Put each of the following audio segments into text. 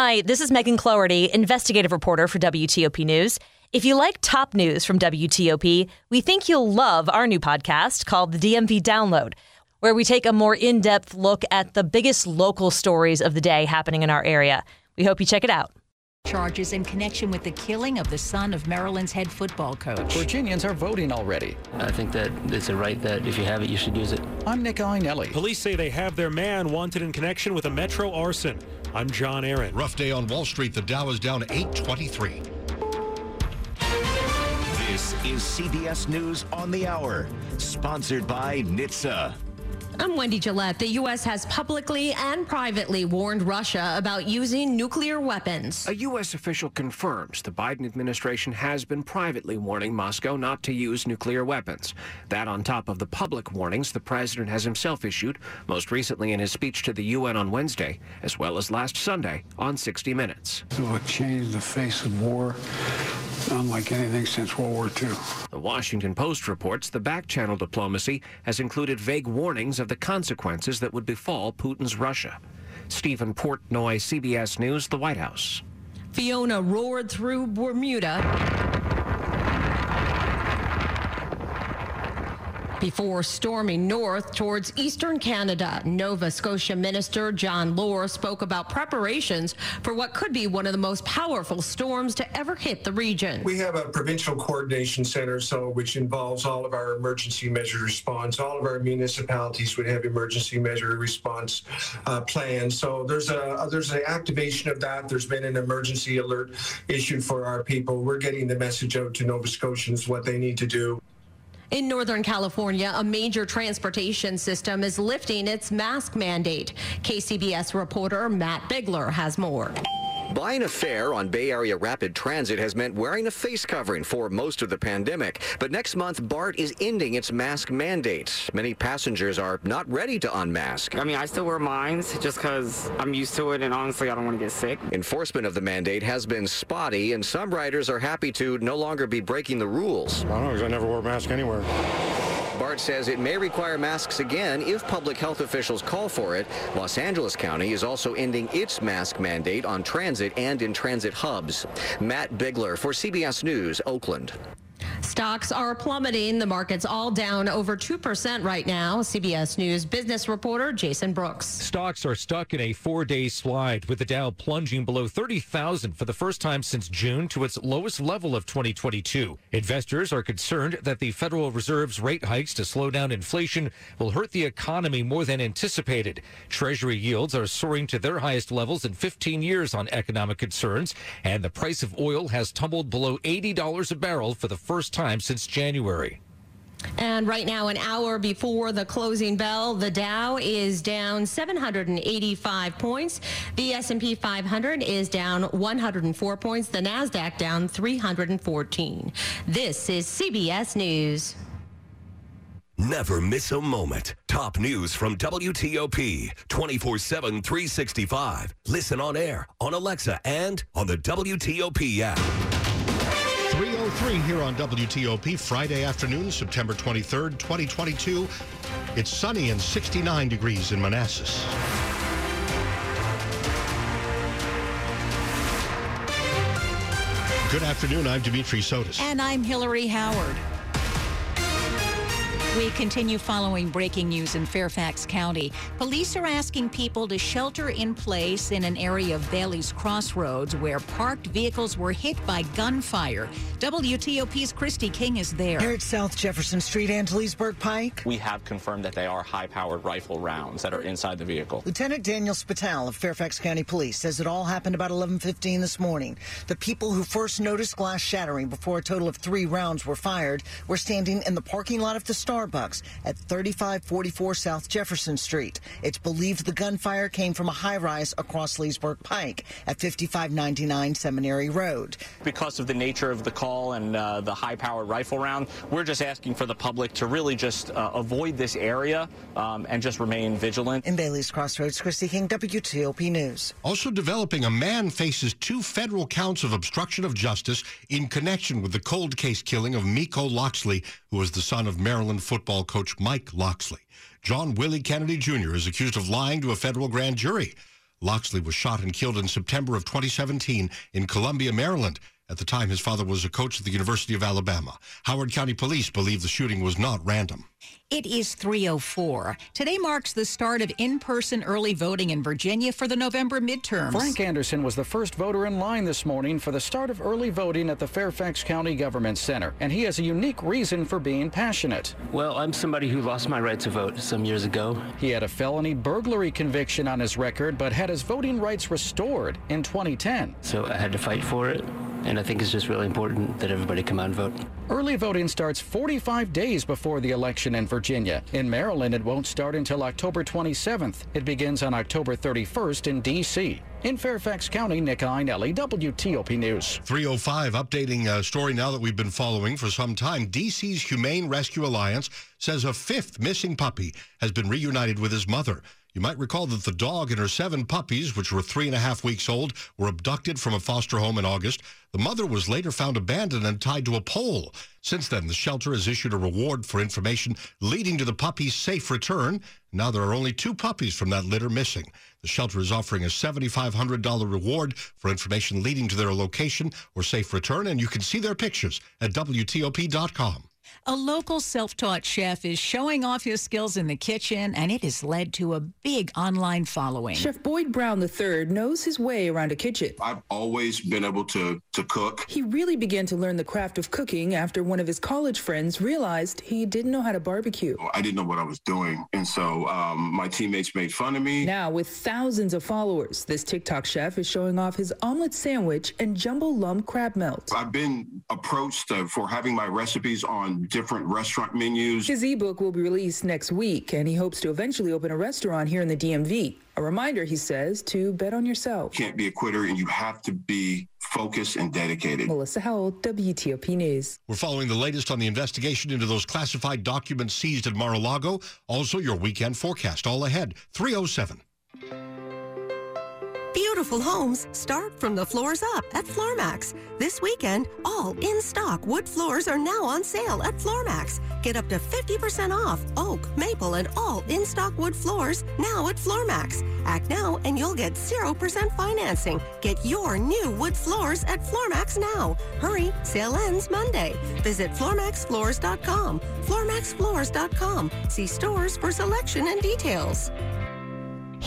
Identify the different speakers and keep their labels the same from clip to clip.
Speaker 1: Hi, this is Megan Cloherty, investigative reporter for WTOP News. If you like top news from WTOP, we think you'll love our new podcast called the DMV Download, where we take a more in depth look at the biggest local stories of the day happening in our area. We hope you check it out.
Speaker 2: Charges in connection with the killing of the son of Maryland's head football coach.
Speaker 3: Virginians are voting already.
Speaker 4: I think that it's a right that if you have it, you should use it.
Speaker 3: I'm Nick Iannelli.
Speaker 5: Police say they have their man wanted in connection with a metro arson. I'm John Aaron.
Speaker 6: Rough day on Wall Street. The Dow is down 823.
Speaker 7: This is CBS News on the Hour, sponsored by NHTSA.
Speaker 8: I'm Wendy Gillette. The U.S. has publicly and privately warned Russia about using nuclear weapons.
Speaker 9: A U.S. official confirms the Biden administration has been privately warning Moscow not to use nuclear weapons. That on top of the public warnings the president has himself issued, most recently in his speech to the U.N. on Wednesday, as well as last Sunday on 60 Minutes.
Speaker 10: It will change the face of war unlike anything since World War II.
Speaker 9: The Washington Post reports the back channel diplomacy has included vague warnings of the consequences that would befall Putin's Russia. Stephen Portnoy, CBS News, the White House.
Speaker 8: Fiona roared through Bermuda. Before storming north towards eastern Canada, Nova Scotia Minister John Lohr spoke about preparations for what could be one of the most powerful storms to ever hit the region.
Speaker 11: We have a provincial coordination center, so which involves all of our emergency measure response. All of our municipalities would have emergency measure response uh, plans. So there's a there's an activation of that. There's been an emergency alert issued for our people. We're getting the message out to Nova Scotians what they need to do.
Speaker 8: In Northern California, a major transportation system is lifting its mask mandate. KCBS reporter Matt Bigler has more.
Speaker 12: Buying a fare on Bay Area Rapid Transit has meant wearing a face covering for most of the pandemic. But next month, BART is ending its mask mandate. Many passengers are not ready to unmask.
Speaker 13: I mean, I still wear mine just because I'm used to it and honestly, I don't want to get sick.
Speaker 12: Enforcement of the mandate has been spotty, and some riders are happy to no longer be breaking the rules.
Speaker 14: I don't know because I never wore a mask anywhere.
Speaker 12: BART says it may require masks again if public health officials call for it. Los Angeles County is also ending its mask mandate on transit and in transit hubs. Matt Bigler for CBS News, Oakland.
Speaker 8: Stocks are plummeting. The market's all down over 2% right now. CBS News business reporter Jason Brooks.
Speaker 5: Stocks are stuck in a four day slide with the Dow plunging below 30,000 for the first time since June to its lowest level of 2022. Investors are concerned that the Federal Reserve's rate hikes to slow down inflation will hurt the economy more than anticipated. Treasury yields are soaring to their highest levels in 15 years on economic concerns, and the price of oil has tumbled below $80 a barrel for the first time since January.
Speaker 8: And right now, an hour before the closing bell, the Dow is down 785 points. The S&P 500 is down 104 points. The Nasdaq down 314. This is CBS News.
Speaker 15: Never miss a moment. Top news from WTOP 24 7, 365. Listen on air, on Alexa, and on the WTOP app.
Speaker 6: 303 here on WTOP, Friday afternoon, September 23rd, 2022. It's sunny and 69 degrees in Manassas. Good afternoon. I'm Dimitri Sotis.
Speaker 2: And I'm Hillary Howard. We continue following breaking news in Fairfax County. Police are asking people to shelter in place in an area of Bailey's Crossroads where parked vehicles were hit by gunfire. WTOP's Kristi King is there.
Speaker 16: Here at South Jefferson Street and Leesburg Pike.
Speaker 17: We have confirmed that they are high-powered rifle rounds that are inside the vehicle.
Speaker 16: Lieutenant Daniel Spital of Fairfax County Police says it all happened about 11:15 this morning. The people who first noticed glass shattering before a total of three rounds were fired were standing in the parking lot of the Starbucks at 3544 South Jefferson Street. It's believed the gunfire came from a high-rise across Leesburg Pike at 5599 Seminary Road.
Speaker 17: Because of the nature of the call and uh, the high-powered rifle round, we're just asking for the public to really just uh, avoid this area um, and just remain vigilant.
Speaker 16: In Bailey's Crossroads, Kristi King, WTOP News.
Speaker 6: Also developing, a man faces two federal counts of obstruction of justice in connection with the cold case killing of Miko Locksley, who was the son of Maryland football coach Mike Locksley. John Willie Kennedy Jr. is accused of lying to a federal grand jury. Locksley was shot and killed in September of 2017 in Columbia, Maryland. At the time, his father was a coach at the University of Alabama. Howard County Police believe the shooting was not random.
Speaker 2: It is 304. Today marks the start of in-person early voting in Virginia for the November midterms.
Speaker 3: Frank Anderson was the first voter in line this morning for the start of early voting at the Fairfax County Government Center, and he has a unique reason for being passionate.
Speaker 4: Well, I'm somebody who lost my right to vote some years ago.
Speaker 3: He had a felony burglary conviction on his record, but had his voting rights restored in 2010.
Speaker 4: So I had to fight for it. And I think it's just really important that everybody come out and vote.
Speaker 3: Early voting starts 45 days before the election in Virginia. In Maryland, it won't start until October 27th. It begins on October 31st in D.C. In Fairfax County, Nick Iannelli, WTOP News.
Speaker 6: 305, updating a story now that we've been following for some time. DC's Humane Rescue Alliance says a fifth missing puppy has been reunited with his mother. You might recall that the dog and her seven puppies, which were three and a half weeks old, were abducted from a foster home in August. The mother was later found abandoned and tied to a pole. Since then, the shelter has issued a reward for information leading to the puppy's safe return. Now there are only two puppies from that litter missing. The shelter is offering a $7,500 reward for information leading to their location or safe return, and you can see their pictures at WTOP.com.
Speaker 2: A local self taught chef is showing off his skills in the kitchen, and it has led to a big online following.
Speaker 14: Chef Boyd Brown III knows his way around a kitchen.
Speaker 18: I've always been able to, to cook.
Speaker 14: He really began to learn the craft of cooking after one of his college friends realized he didn't know how to barbecue.
Speaker 18: I didn't know what I was doing. And so um, my teammates made fun of me.
Speaker 14: Now, with thousands of followers, this TikTok chef is showing off his omelet sandwich and jumbo lump crab melt.
Speaker 18: I've been approached uh, for having my recipes on different restaurant menus.
Speaker 14: His ebook will be released next week, and he hopes to eventually open a restaurant here in the DMV. A reminder, he says, to bet on yourself.
Speaker 18: You can't be a quitter, and you have to be focused and dedicated.
Speaker 14: Melissa Howell, WTOP News.
Speaker 6: We're following the latest on the investigation into those classified documents seized at Mar-a-Lago. Also, your weekend forecast all ahead. 307.
Speaker 19: Beautiful homes start from the floors up at Floormax. This weekend, all in stock wood floors are now on sale at Floormax. Get up to 50% off oak, maple, and all in stock wood floors now at Floormax. Act now and you'll get 0% financing. Get your new wood floors at Floormax now. Hurry, sale ends Monday. Visit FloormaxFloors.com. FloormaxFloors.com. See stores for selection and details.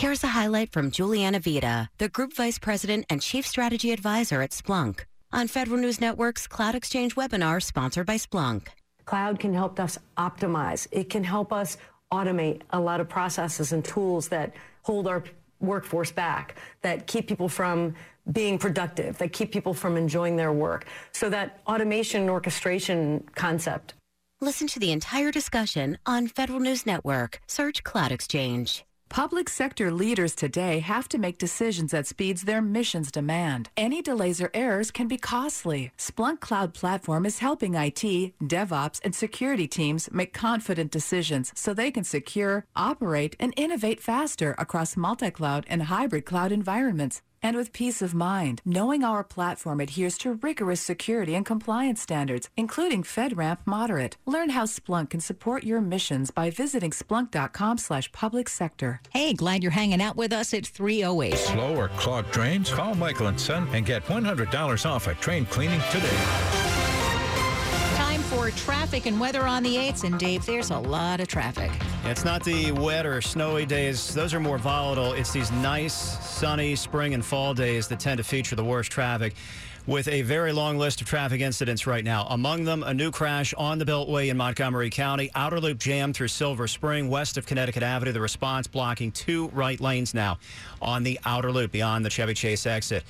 Speaker 20: Here's a highlight from Juliana Vida, the Group Vice President and Chief Strategy Advisor at Splunk, on Federal News Network's Cloud Exchange webinar sponsored by Splunk.
Speaker 21: Cloud can help us optimize. It can help us automate a lot of processes and tools that hold our workforce back, that keep people from being productive, that keep people from enjoying their work. So that automation and orchestration concept.
Speaker 20: Listen to the entire discussion on Federal News Network. Search Cloud Exchange.
Speaker 22: Public sector leaders today have to make decisions at speeds their missions demand. Any delays or errors can be costly. Splunk Cloud Platform is helping IT, DevOps, and security teams make confident decisions so they can secure, operate, and innovate faster across multi-cloud and hybrid cloud environments and with peace of mind, knowing our platform adheres to rigorous security and compliance standards, including FedRAMP Moderate. Learn how Splunk can support your missions by visiting splunk.com slash public sector.
Speaker 2: Hey, glad you're hanging out with us at 308.
Speaker 23: Slow or clogged drains? Call Michael and Son and get $100 off a drain cleaning today.
Speaker 2: For traffic and weather on the 8s. And Dave, there's a lot of traffic.
Speaker 24: It's not the wet or snowy days. Those are more volatile. It's these nice, sunny spring and fall days that tend to feature the worst traffic with a very long list of traffic incidents right now. Among them, a new crash on the Beltway in Montgomery County, outer loop jam through Silver Spring, west of Connecticut Avenue. The response blocking two right lanes now on the outer loop beyond the Chevy Chase exit.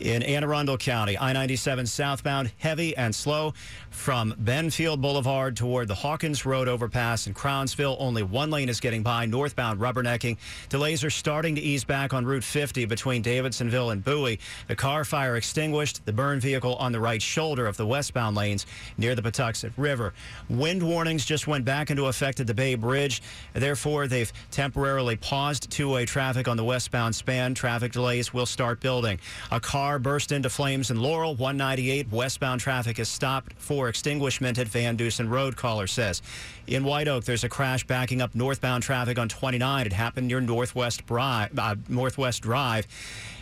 Speaker 24: In Anne Arundel County, I 97 southbound, heavy and slow from Benfield Boulevard toward the Hawkins Road overpass in Crownsville. Only one lane is getting by, northbound rubbernecking. Delays are starting to ease back on Route 50 between Davidsonville and Bowie. The car fire extinguished, the burn vehicle on the right shoulder of the westbound lanes near the Patuxent River. Wind warnings just went back into effect at the Bay Bridge. Therefore, they've temporarily paused two-way traffic on the westbound span. Traffic delays will start building. A car burst into flames in Laurel. 198 westbound traffic is stopped for extinguishment at Van Dusen Road, caller says. In White Oak, there's a crash backing backing up northbound traffic on 29. It happened near Northwest, Bri- uh, Northwest Drive.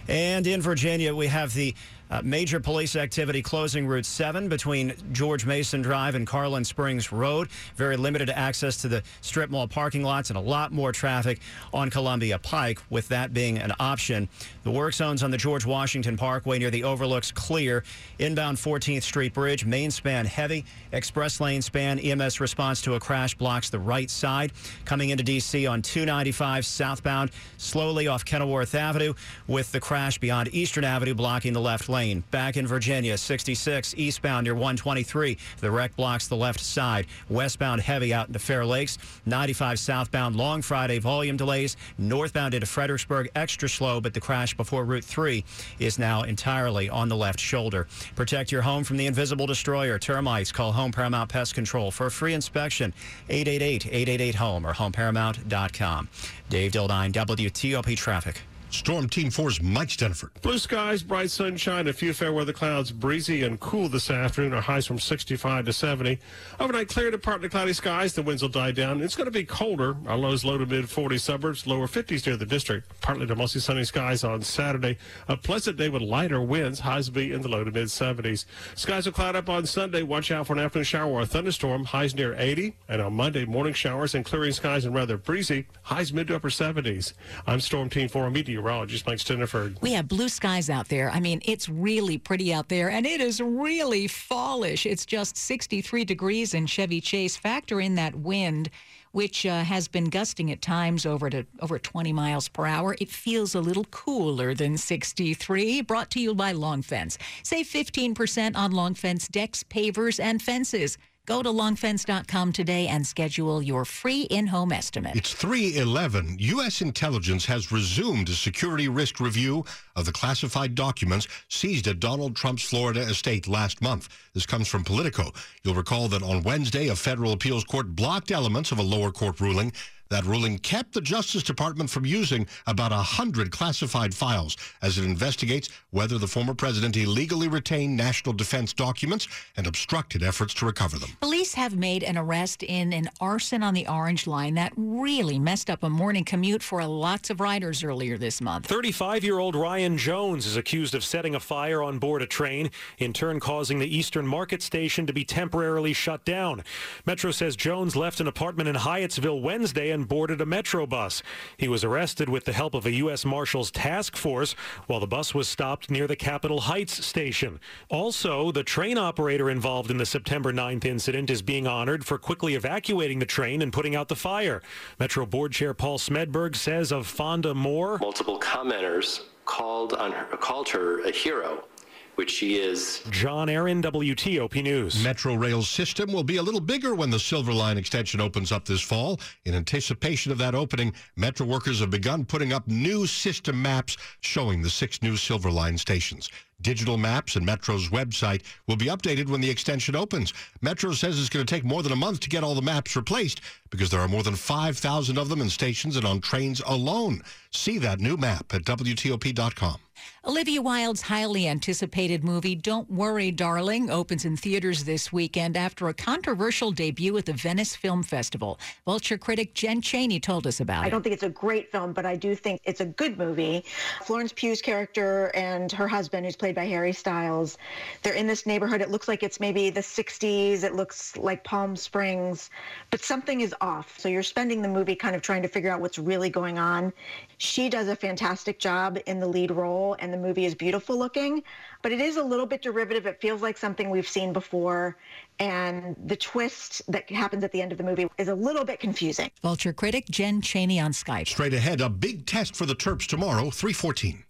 Speaker 24: And in Virginia, we have the uh, major police activity closing Route 7 between George Mason Drive and Carlin Springs Road. Very limited access to the strip mall parking lots and a lot more traffic on Columbia Pike, with that being an option. The work zones on the George Washington Parkway near the overlooks clear. Inbound 14th Street Bridge, main span heavy. Express lane span. EMS response to a crash blocks the right side. Coming into D.C. on 295 southbound, slowly off Kenilworth Avenue, with the crash beyond Eastern Avenue blocking the left lane lane. Back in Virginia, 66 eastbound near 123. The wreck blocks the left side. Westbound heavy out into Fair Lakes. 95 southbound long Friday volume delays. Northbound into Fredericksburg extra slow, but the crash before Route 3 is now entirely on the left shoulder. Protect your home from the invisible destroyer, termites. Call Home Paramount Pest Control for a free inspection. 888-888-HOME or homeparamount.com. Dave Dildine, WTOP Traffic.
Speaker 6: Storm Team 4's Mike Stinneford.
Speaker 25: Blue skies, bright sunshine, a few fair weather clouds, breezy and cool this afternoon. Our highs from 65 to 70. Overnight clear to partly cloudy skies. The winds will die down. It's going to be colder. Our lows low to mid 40 suburbs, lower 50s near the district. Partly to mostly sunny skies on Saturday. A pleasant day with lighter winds. Highs will be in the low to mid 70s. Skies will cloud up on Sunday. Watch out for an afternoon shower or a thunderstorm. Highs near 80. And on Monday, morning showers and clearing skies and rather breezy. Highs mid to upper 70s. I'm Storm Team 4 meteorologist meteorologist Mike Stinneford.
Speaker 2: We have blue skies out there. I mean, it's really pretty out there, and it is really fallish. It's just 63 degrees in Chevy Chase. Factor in that wind which uh, has been gusting at times over to over 20 miles per hour. It feels a little cooler than 63. Brought to you by Long Fence. Save 15% on Long Fence decks, pavers, and fences. Go to longfence.com today and schedule your free in-home estimate.
Speaker 6: It's 311. U.S. intelligence has resumed a security risk review of the classified documents seized at Donald Trump's Florida estate last month. This comes from Politico. You'll recall that on Wednesday, a federal appeals court blocked elements of a lower court ruling that ruling kept the Justice Department from using about 100 classified files as it investigates whether the former president illegally retained national defense documents and obstructed efforts to recover them.
Speaker 2: Police have made an arrest in an arson on the Orange Line that really messed up a morning commute for lots of riders earlier this month.
Speaker 26: 35 year old Ryan Jones is accused of setting a fire on board a train, in turn causing the Eastern Market Station to be temporarily shut down. Metro says Jones left an apartment in Hyattsville Wednesday boarded a Metro bus. He was arrested with the help of a U.S. Marshals task force while the bus was stopped near the Capitol Heights station. Also, the train operator involved in the September 9th incident is being honored for quickly evacuating the train and putting out the fire. Metro Board Chair Paul Smedberg says of Fonda Moore.
Speaker 27: Multiple commenters called on her, called her a hero which she is.
Speaker 26: John Aaron, WTOP News.
Speaker 6: Metro Rail's system will be a little bigger when the Silver Line extension opens up this fall. In anticipation of that opening, Metro workers have begun putting up new system maps showing the six new Silver Line stations. Digital maps and Metro's website will be updated when the extension opens. Metro says it's going to take more than a month to get all the maps replaced because there are more than 5,000 of them in stations and on trains alone. See that new map at WTOP.com.
Speaker 2: Olivia Wilde's highly anticipated movie, Don't Worry, Darling, opens in theaters this weekend after a controversial debut at the Venice Film Festival. Vulture critic Jen Chaney told us about it.
Speaker 28: I don't think it's a great film, but I do think it's a good movie. Florence Pugh's character and her husband, who's played by Harry Styles, they're in this neighborhood. It looks like it's maybe the 60s. It looks like Palm Springs, but something is off. So you're spending the movie kind of trying to figure out what's really going on. She does a fantastic job in the lead role, and the movie is beautiful looking, but it is a little bit derivative. It feels like something we've seen before, and the twist that happens at the end of the movie is a little bit confusing.
Speaker 2: Vulture critic Jen Chaney on Skype.
Speaker 6: Straight ahead, a big test for the Terps tomorrow, 314.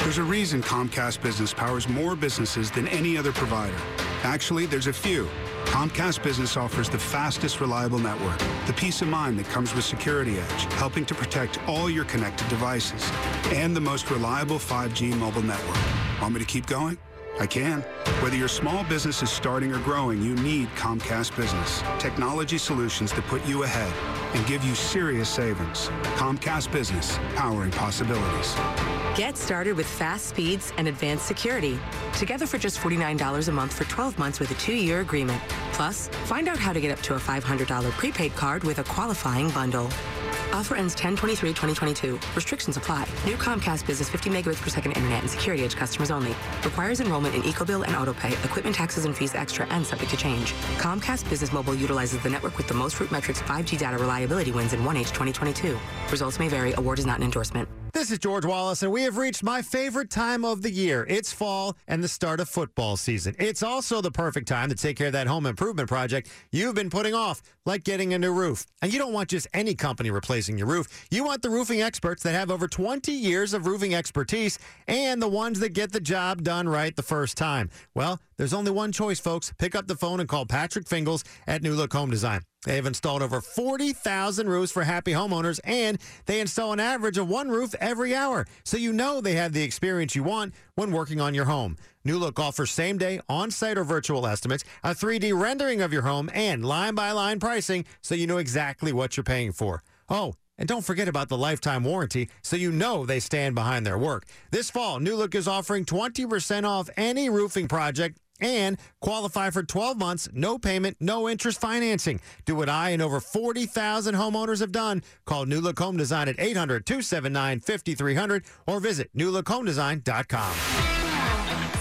Speaker 29: There's a reason Comcast Business powers more businesses than any other provider. Actually, there's a few. Comcast Business offers the fastest, reliable network, the peace of mind that comes with Security Edge, helping to protect all your connected devices, and the most reliable 5G mobile network. Want me to keep going? I can. Whether your small business is starting or growing, you need Comcast Business. Technology solutions that put you ahead. And give you serious savings. Comcast Business, powering possibilities.
Speaker 30: Get started with fast speeds and advanced security. Together for just $49 a month for 12 months with a two-year agreement. Plus, find out how to get up to a $500 prepaid card with a qualifying bundle. Offer ends 10-23-2022. Restrictions apply. New Comcast Business 50 megabits per second internet and security edge customers only. Requires enrollment in EcoBill and AutoPay. Equipment taxes and fees extra and subject to change. Comcast Business Mobile utilizes the network with the most Root Metrics 5G data reliability wins in 1H 2022. Results may vary. Award is not an endorsement.
Speaker 31: This is George Wallace, and we have reached my favorite time of the year. It's fall and the start of football season. It's also the perfect time to take care of that home improvement project you've been putting off, like getting a new roof. And you don't want just any company replacing your roof. You want the roofing experts that have over 20 years of roofing expertise and the ones that get the job done right the first time. Well, there's only one choice, folks. Pick up the phone and call Patrick Fingles at New Look Home Design. They've installed over 40,000 roofs for happy homeowners, and they install an average of one roof every hour. So you know they have the experience you want when working on your home. New Look offers same day, on site, or virtual estimates, a 3D rendering of your home, and line by line pricing so you know exactly what you're paying for. Oh, and don't forget about the lifetime warranty so you know they stand behind their work. This fall, New Look is offering 20% off any roofing project and qualify for 12 months, no payment, no interest financing. Do what I and over 40,000 homeowners have done. Call New Look Home Design at 800 279 5300 or visit newlookhomedesign.com.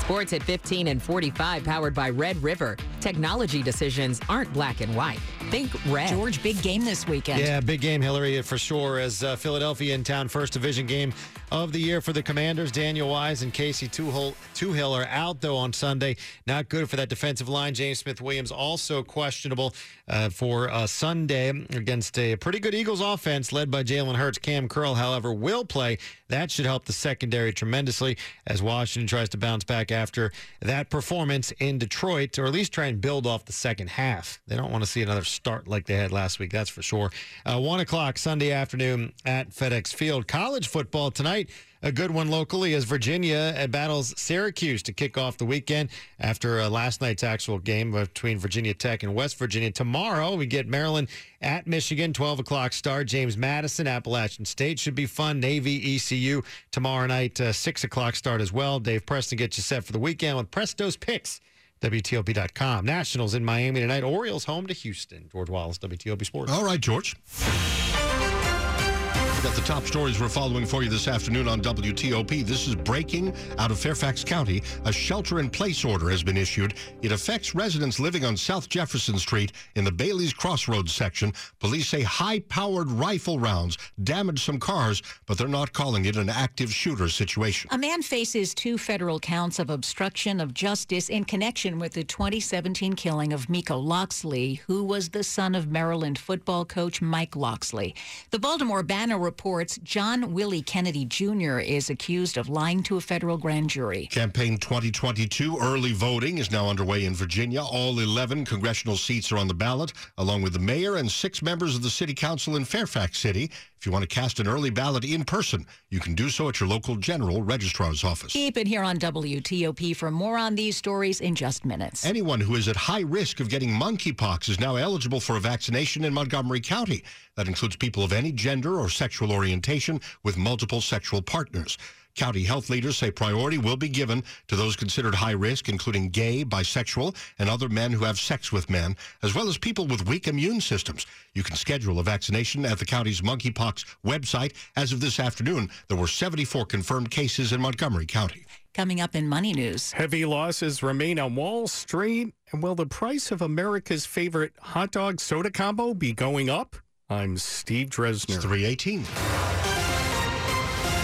Speaker 32: Sports at 15 and 45, powered by Red River. Technology decisions aren't black and white. Think red.
Speaker 2: George, big game this weekend.
Speaker 31: Yeah, big game, Hillary, for sure. As uh, Philadelphia in town, first division game of the year for the Commanders. Daniel Wise and Casey Toohill are out, though, on Sunday. Not good for that defensive line. James Smith Williams also questionable uh, for uh, Sunday against a pretty good Eagles offense led by Jalen Hurts. Cam Curl, however, will play. That should help the secondary tremendously as Washington tries to bounce back after that performance in Detroit, or at least try and build off the second half. They don't want to see another start like they had last week, that's for sure. Uh, one o'clock Sunday afternoon at FedEx Field. College football tonight. A good one locally as Virginia uh, battles Syracuse to kick off the weekend after uh, last night's actual game between Virginia Tech and West Virginia. Tomorrow we get Maryland at Michigan, 12 o'clock start. James Madison, Appalachian State should be fun. Navy, ECU tomorrow night, uh, 6 o'clock start as well. Dave Preston gets you set for the weekend with Presto's Picks. WTOP.com. Nationals in Miami tonight. Orioles home to Houston. George Wallace, WTOP Sports.
Speaker 6: All right, George. Got the top stories we're following for you this afternoon on WTOP. This is breaking out of Fairfax County. A shelter in place order has been issued. It affects residents living on South Jefferson Street in the Bailey's Crossroads section. Police say high powered rifle rounds damaged some cars, but they're not calling it an active shooter situation.
Speaker 2: A man faces two federal counts of obstruction of justice in connection with the 2017 killing of Miko Locksley, who was the son of Maryland football coach Mike Locksley. The Baltimore Banner reports John Willie Kennedy Jr. is accused of lying to a federal grand jury.
Speaker 6: Campaign 2022 early voting is now underway in Virginia. All 11 congressional seats are on the ballot, along with the mayor and six members of the city council in Fairfax City. If you want to cast an early ballot in person, you can do so at your local general registrar's office.
Speaker 2: Keep it here on WTOP for more on these stories in just minutes.
Speaker 6: Anyone who is at high risk of getting monkeypox is now eligible for a vaccination in Montgomery County. That includes people of any gender or sexual orientation with multiple sexual partners. County health leaders say priority will be given to those considered high risk, including gay, bisexual, and other men who have sex with men, as well as people with weak immune systems. You can schedule a vaccination at the county's monkeypox website. As of this afternoon, there were 74 confirmed cases in Montgomery County.
Speaker 2: Coming up in Money News.
Speaker 25: Heavy losses remain on Wall Street. And will the price of America's favorite hot dog soda combo be going up? I'm Steve Dresner.
Speaker 6: It's 318.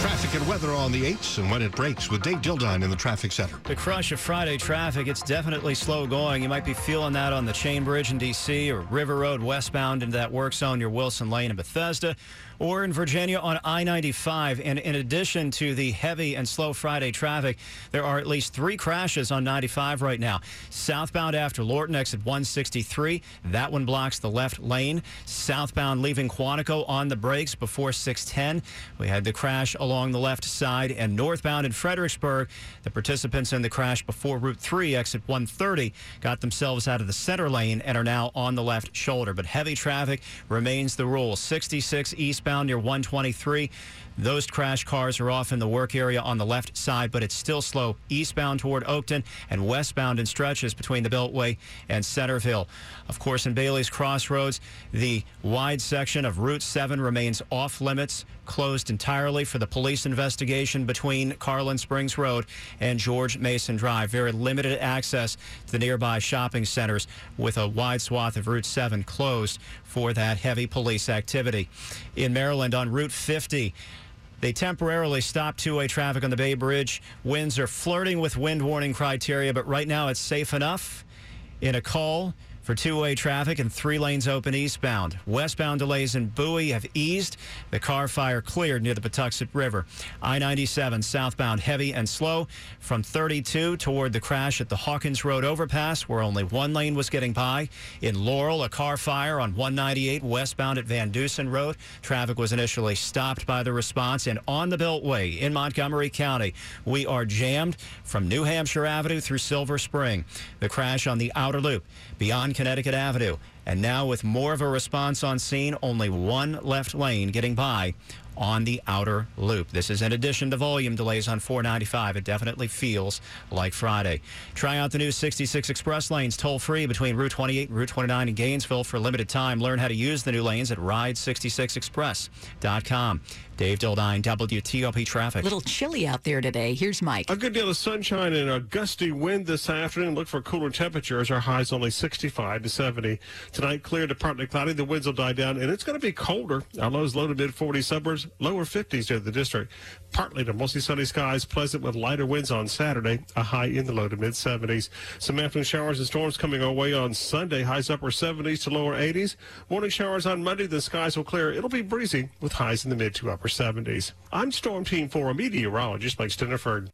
Speaker 6: Traffic and weather on the 8s and when it breaks with Dave Dildine in the traffic center.
Speaker 24: The crush of Friday traffic, it's definitely slow going. You might be feeling that on the Chain Bridge in D.C. or River Road westbound into that work zone near Wilson Lane in Bethesda or in Virginia on I 95. And in addition to the heavy and slow Friday traffic, there are at least three crashes on 95 right now. Southbound after Lorton, exit 163. That one blocks the left lane. Southbound leaving Quantico on the brakes before 610. We had the crash along the left side and northbound in Fredericksburg. The participants in the crash before Route 3 exit 130 got themselves out of the center lane and are now on the left shoulder. But heavy traffic remains the rule. 66 eastbound near 123. Those crash cars are off in the work area on the left side, but it's still slow eastbound toward Oakton and westbound in stretches between the Beltway and Centreville. Of course, in Bailey's Crossroads, the wide section of Route 7 remains off limits, closed entirely for the police investigation between Carlin Springs Road and George Mason Drive. Very limited access to the nearby shopping centers with a wide swath of Route 7 closed for that heavy police activity. In Maryland on Route 50, they temporarily stopped two-way traffic on the Bay Bridge. Winds are flirting with wind warning criteria, but right now it's safe enough. In a call for two-way traffic and three lanes open eastbound. Westbound delays in Bowie have eased. The car fire cleared near the Patuxent River. I-97 southbound heavy and slow from 32 toward the crash at the Hawkins Road overpass where only one lane was getting by. In Laurel, a car fire on 198 westbound at Van Dusen Road. Traffic was initially stopped by the response and on the Beltway in Montgomery County. We are jammed from New Hampshire Avenue through Silver Spring. The crash on the outer loop beyond Connecticut Avenue. And now, with more of a response on scene, only one left lane getting by on the outer loop. This is in addition to volume delays on 495. It definitely feels like Friday. Try out the new 66 express lanes toll free between Route 28 and Route 29 in Gainesville for limited time. Learn how to use the new lanes at ride66express.com. Dave Dildine, WTOP Traffic.
Speaker 2: little chilly out there today. Here's Mike.
Speaker 25: A good deal of sunshine and a gusty wind this afternoon. Look for cooler temperatures. Our highs only 65 to 70. Tonight, clear to partly cloudy. The winds will die down, and it's going to be colder. Our lows low to mid 40 suburbs, lower 50s near the district. Partly to mostly sunny skies, pleasant with lighter winds on Saturday, a high in the low to mid 70s. Some afternoon showers and storms coming our way on Sunday, highs upper 70s to lower 80s. Morning showers on Monday, the skies will clear. It'll be breezy with highs in the mid to upper 70s. I'm Storm Team 4 meteorologist Mike Stinneford.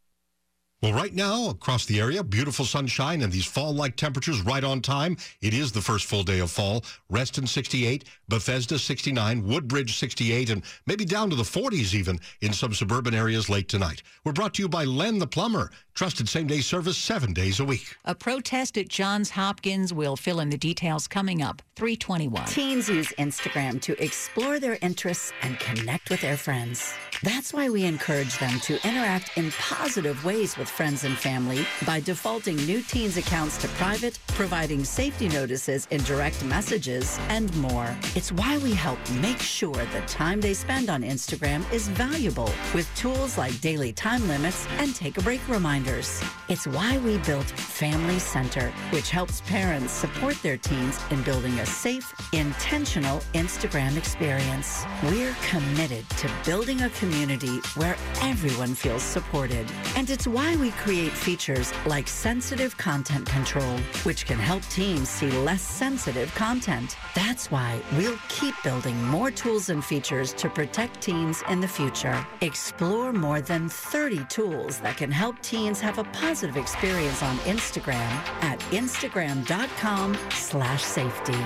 Speaker 6: Well, right now, across the area, beautiful sunshine and these fall-like temperatures right on time. It is the first full day of fall. Reston 68, Bethesda 69, Woodbridge 68, and maybe down to the 40s even in some suburban areas late tonight. We're brought to you by Len the Plumber. Trusted same-day service seven days a week.
Speaker 2: A protest at Johns Hopkins will fill in the details coming up. 321.
Speaker 33: Teens use Instagram to explore their interests and connect with their friends. That's why we encourage them to interact in positive ways with friends and family by defaulting new teens accounts to private, providing safety notices in direct messages, and more. It's why we help make sure the time they spend on Instagram is valuable with tools like daily time limits and take a break reminders. It's why we built Family Center, which helps parents support their teens in building a safe, intentional Instagram experience. We're committed to building a community where everyone feels supported. And it's why we create features like sensitive content control, which can help teams see less sensitive content. That's why we'll keep building more tools and features to protect teens in the future. Explore more than 30 tools that can help teens have a positive experience on Instagram at instagram.com slash safety.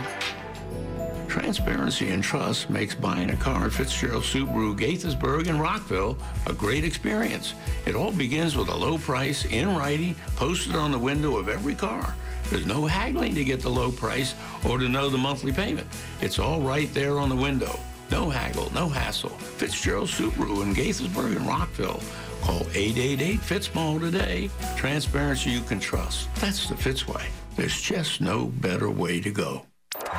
Speaker 34: Transparency and trust makes buying a car at Fitzgerald Subaru, Gaithersburg, and Rockville a great experience. It all begins with a low price in writing posted on the window of every car. There's no haggling to get the low price or to know the monthly payment. It's all right there on the window. No haggle, no hassle. Fitzgerald Subaru in Gaithersburg and Rockville. Call 888-FITZMALL today. Transparency you can trust. That's the Fitz way. There's just no better way to go.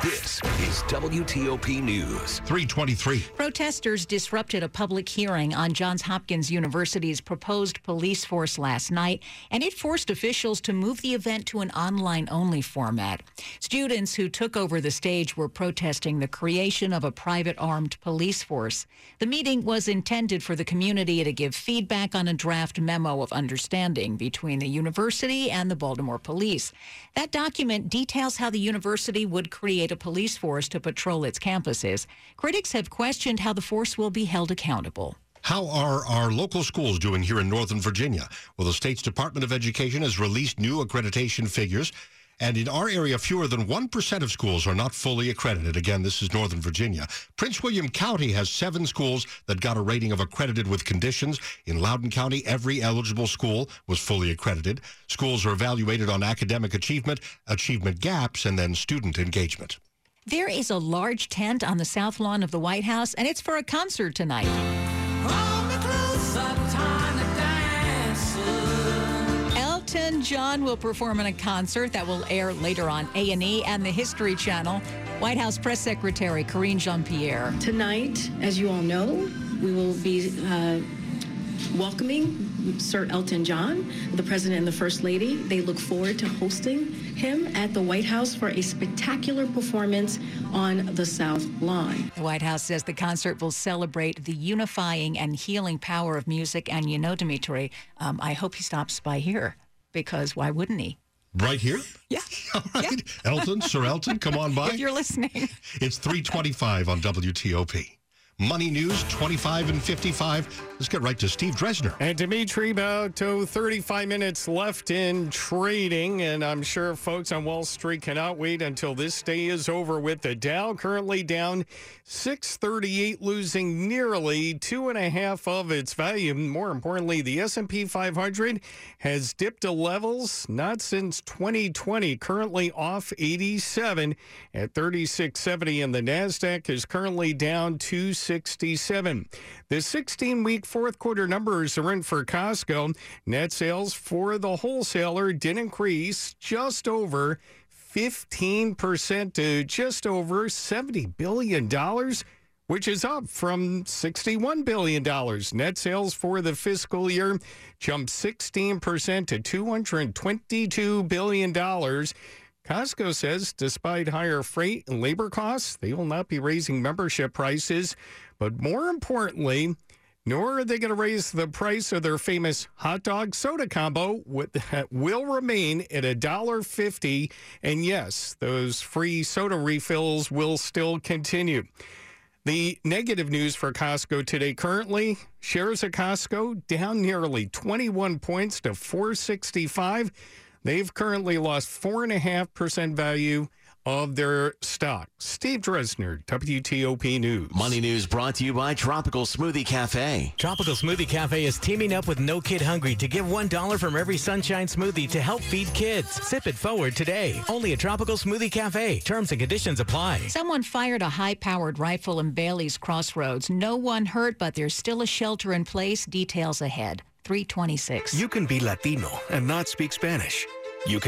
Speaker 35: This is WTOP News.
Speaker 6: 323.
Speaker 2: Protesters disrupted a public hearing on Johns Hopkins University's proposed police force last night, and it forced officials to move the event to an online only format. Students who took over the stage were protesting the creation of a private armed police force. The meeting was intended for the community to give feedback on a draft memo of understanding between the university and the Baltimore police. That document details how the university would create a police force to patrol its campuses. Critics have questioned how the force will be held accountable.
Speaker 6: How are our local schools doing here in Northern Virginia? Well, the state's Department of Education has released new accreditation figures. And in our area, fewer than 1% of schools are not fully accredited. Again, this is Northern Virginia. Prince William County has seven schools that got a rating of accredited with conditions. In Loudoun County, every eligible school was fully accredited. Schools are evaluated on academic achievement, achievement gaps, and then student engagement.
Speaker 2: There is a large tent on the south lawn of the White House, and it's for a concert tonight. Elton John will perform in a concert that will air later on A&E and the History Channel. White House Press Secretary Karine Jean-Pierre.
Speaker 36: Tonight, as you all know, we will be uh, welcoming Sir Elton John, the President and the First Lady. They look forward to hosting him at the White House for a spectacular performance on the South Lawn.
Speaker 2: The White House says the concert will celebrate the unifying and healing power of music. And you know, Dimitri, um, I hope he stops by here because why wouldn't he?
Speaker 6: Right here?
Speaker 2: Yeah.
Speaker 6: All right. Elton, Sir Elton, come on by.
Speaker 2: If you're listening.
Speaker 6: It's 325 on WTOP. Money News 25 and 55. Let's get right to Steve Dresner.
Speaker 37: And Dimitri, about oh, 35 minutes left in trading, and I'm sure folks on Wall Street cannot wait until this day is over with. The Dow currently down 638, losing nearly two and a half of its value. More importantly, the S&P 500 has dipped to levels not since 2020, currently off 87 at 3670, and the Nasdaq is currently down 267. The 16 week fourth quarter numbers are in for Costco. Net sales for the wholesaler did increase just over 15% to just over $70 billion, which is up from $61 billion. Net sales for the fiscal year jumped 16% to $222 billion. Costco says despite higher freight and labor costs, they will not be raising membership prices. But more importantly, nor are they going to raise the price of their famous hot dog soda combo that will remain at $1.50 and yes those free soda refills will still continue. The negative news for Costco today currently shares of Costco down nearly 21 points to 465 they've currently lost 4.5% value of their stock. Steve Dresner, WTOP News.
Speaker 38: Money News brought to you by Tropical Smoothie Cafe.
Speaker 39: Tropical Smoothie Cafe is teaming up with No Kid Hungry to give $1 from every Sunshine Smoothie to help feed kids. Sip it forward today. Only at Tropical Smoothie Cafe. Terms and conditions apply.
Speaker 2: Someone fired a high powered rifle in Bailey's Crossroads. No one hurt, but there's still a shelter in place. Details ahead. 326.
Speaker 40: You can be Latino and not speak Spanish. You can